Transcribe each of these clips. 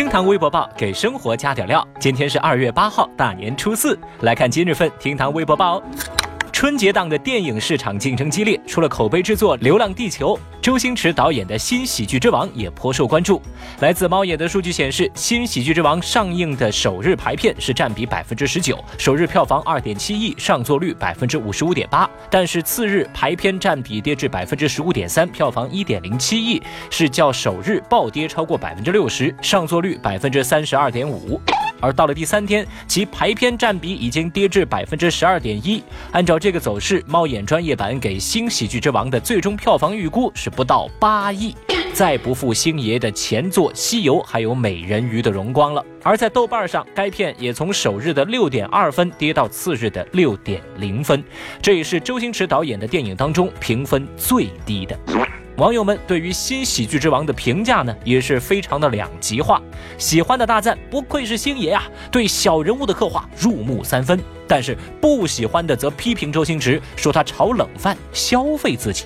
厅堂微博报给生活加点料。今天是二月八号，大年初四，来看今日份厅堂微博报哦。春节档的电影市场竞争激烈，除了口碑之作《流浪地球》，周星驰导演的新《喜剧之王》也颇受关注。来自猫眼的数据显示，《新喜剧之王》上映的首日排片是占比百分之十九，首日票房二点七亿，上座率百分之五十五点八。但是次日排片占比跌至百分之十五点三，票房一点零七亿，是较首日暴跌超过百分之六十，上座率百分之三十二点五。而到了第三天，其排片占比已经跌至百分之十二点一。按照这个走势，猫眼专业版给《新喜剧之王》的最终票房预估是不到八亿，再不负星爷的前作《西游》还有《美人鱼》的荣光了。而在豆瓣上，该片也从首日的六点二分跌到次日的六点零分，这也是周星驰导演的电影当中评分最低的。网友们对于新喜剧之王的评价呢，也是非常的两极化。喜欢的大赞，不愧是星爷啊，对小人物的刻画入木三分；但是不喜欢的则批评周星驰，说他炒冷饭，消费自己。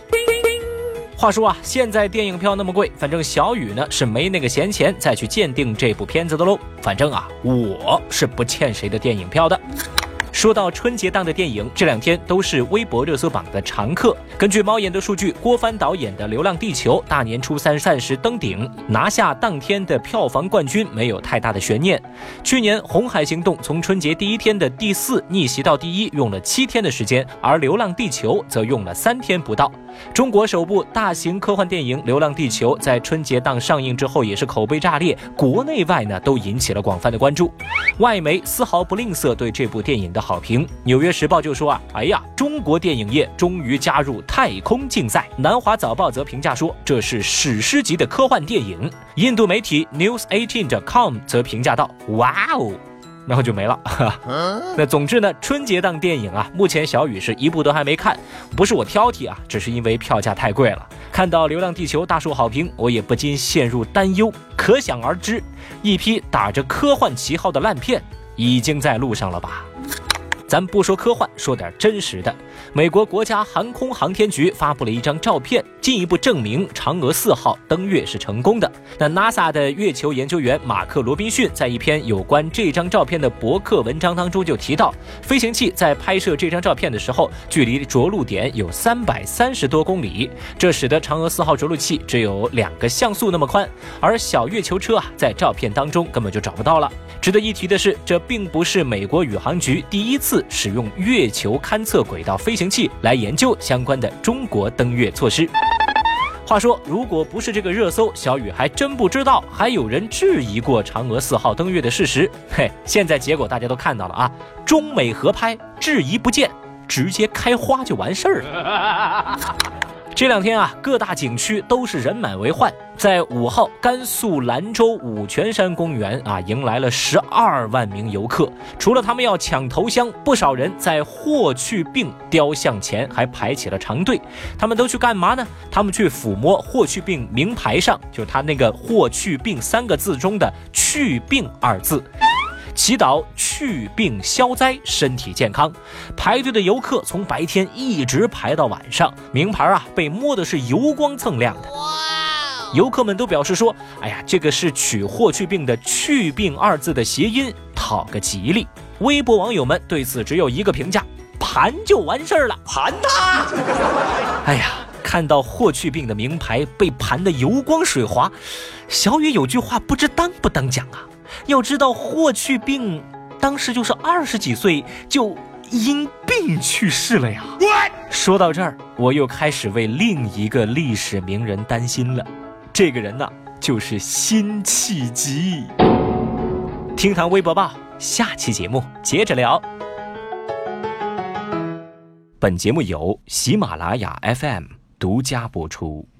话说啊，现在电影票那么贵，反正小雨呢是没那个闲钱再去鉴定这部片子的喽。反正啊，我是不欠谁的电影票的。说到春节档的电影，这两天都是微博热搜榜的常客。根据猫眼的数据，郭帆导演的《流浪地球》大年初三暂时登顶，拿下当天的票房冠军，没有太大的悬念。去年《红海行动》从春节第一天的第四逆袭到第一，用了七天的时间，而《流浪地球》则用了三天不到。中国首部大型科幻电影《流浪地球》在春节档上映之后，也是口碑炸裂，国内外呢都引起了广泛的关注。外媒丝毫不吝啬对这部电影的好评，《纽约时报》就说啊，哎呀，中国电影业终于加入太空竞赛。南华早报则评价说，这是史诗级的科幻电影。印度媒体 News18.com 则评价道，哇哦。然后就没了。那总之呢，春节档电影啊，目前小雨是一部都还没看，不是我挑剔啊，只是因为票价太贵了。看到《流浪地球》大受好评，我也不禁陷入担忧。可想而知，一批打着科幻旗号的烂片已经在路上了吧。咱不说科幻，说点真实的。美国国家航空航天局发布了一张照片，进一步证明嫦娥四号登月是成功的。那 NASA 的月球研究员马克·罗宾逊在一篇有关这张照片的博客文章当中就提到，飞行器在拍摄这张照片的时候，距离着陆点有三百三十多公里，这使得嫦娥四号着陆器只有两个像素那么宽，而小月球车啊，在照片当中根本就找不到了。值得一提的是，这并不是美国宇航局第一次。使用月球勘测轨道飞行器来研究相关的中国登月措施。话说，如果不是这个热搜，小雨还真不知道还有人质疑过嫦娥四号登月的事实。嘿，现在结果大家都看到了啊，中美合拍，质疑不见，直接开花就完事儿了。这两天啊，各大景区都是人满为患。在五号，甘肃兰州五泉山公园啊，迎来了十二万名游客。除了他们要抢头香，不少人在霍去病雕像前还排起了长队。他们都去干嘛呢？他们去抚摸霍去病名牌上，就是他那个“霍去病”三个字中的“去病”二字。祈祷去病消灾，身体健康。排队的游客从白天一直排到晚上，名牌啊被摸的是油光锃亮的。游客们都表示说：“哎呀，这个是取霍去病的‘去病’二字的谐音，讨个吉利。”微博网友们对此只有一个评价：盘就完事儿了，盘他！哎呀，看到霍去病的名牌被盘得油光水滑，小雨有句话不知当不当讲啊。要知道霍去病当时就是二十几岁就因病去世了呀。说到这儿，我又开始为另一个历史名人担心了。这个人呢，就是辛弃疾。听堂微博报，下期节目接着聊。本节目由喜马拉雅 FM 独家播出。